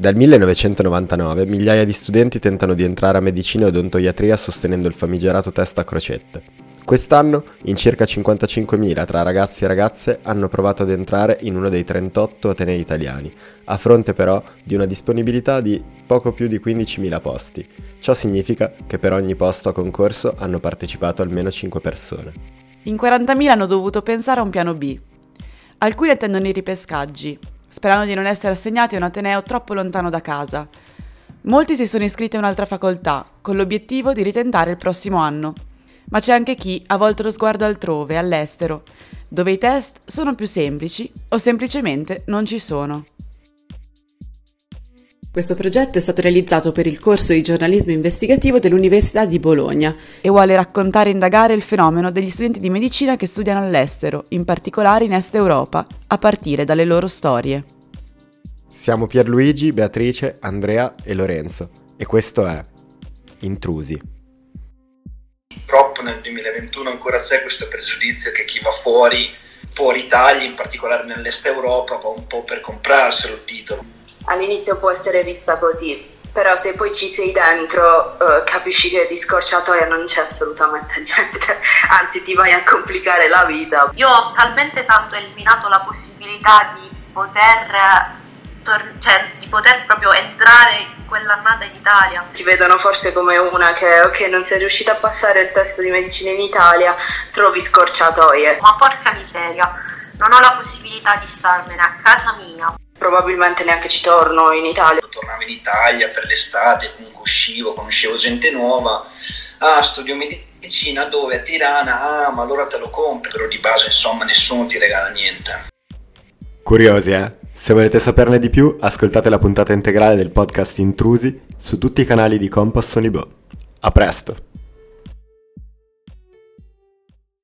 Dal 1999 migliaia di studenti tentano di entrare a medicina e odontoiatria sostenendo il famigerato test a crocette. Quest'anno in circa 55.000 tra ragazzi e ragazze hanno provato ad entrare in uno dei 38 atenei italiani, a fronte però di una disponibilità di poco più di 15.000 posti. Ciò significa che per ogni posto a concorso hanno partecipato almeno 5 persone. In 40.000 hanno dovuto pensare a un piano B. Alcuni attendono i ripescaggi, sperando di non essere assegnati a un ateneo troppo lontano da casa. Molti si sono iscritti a un'altra facoltà, con l'obiettivo di ritentare il prossimo anno. Ma c'è anche chi ha volto lo sguardo altrove, all'estero, dove i test sono più semplici o semplicemente non ci sono. Questo progetto è stato realizzato per il corso di giornalismo investigativo dell'Università di Bologna e vuole raccontare e indagare il fenomeno degli studenti di medicina che studiano all'estero, in particolare in Est Europa, a partire dalle loro storie. Siamo Pierluigi, Beatrice, Andrea e Lorenzo e questo è Intrusi. Purtroppo nel 2021 ancora c'è questo pregiudizio che chi va fuori, fuori Italia, in particolare nell'Est Europa, va un po' per comprarselo il titolo all'inizio può essere vista così, però se poi ci sei dentro uh, capisci che di scorciatoia non c'è assolutamente niente, anzi ti vai a complicare la vita. Io ho talmente tanto eliminato la possibilità di poter, tor- cioè, di poter proprio entrare in quell'annata in Italia. Ci vedono forse come una che ok non sei riuscita a passare il test di medicina in Italia, trovi scorciatoie. Ma porca miseria, non ho la possibilità di starmene a casa mia probabilmente neanche ci torno in Italia. Tornavo in Italia per l'estate, comunque uscivo, conoscevo gente nuova. Ah, studio medicina dove? A Tirana, ah, ma allora te lo compri, però di base insomma nessuno ti regala niente. Curiosi, eh? Se volete saperne di più, ascoltate la puntata integrale del podcast Intrusi su tutti i canali di Compass Sonibo. A presto!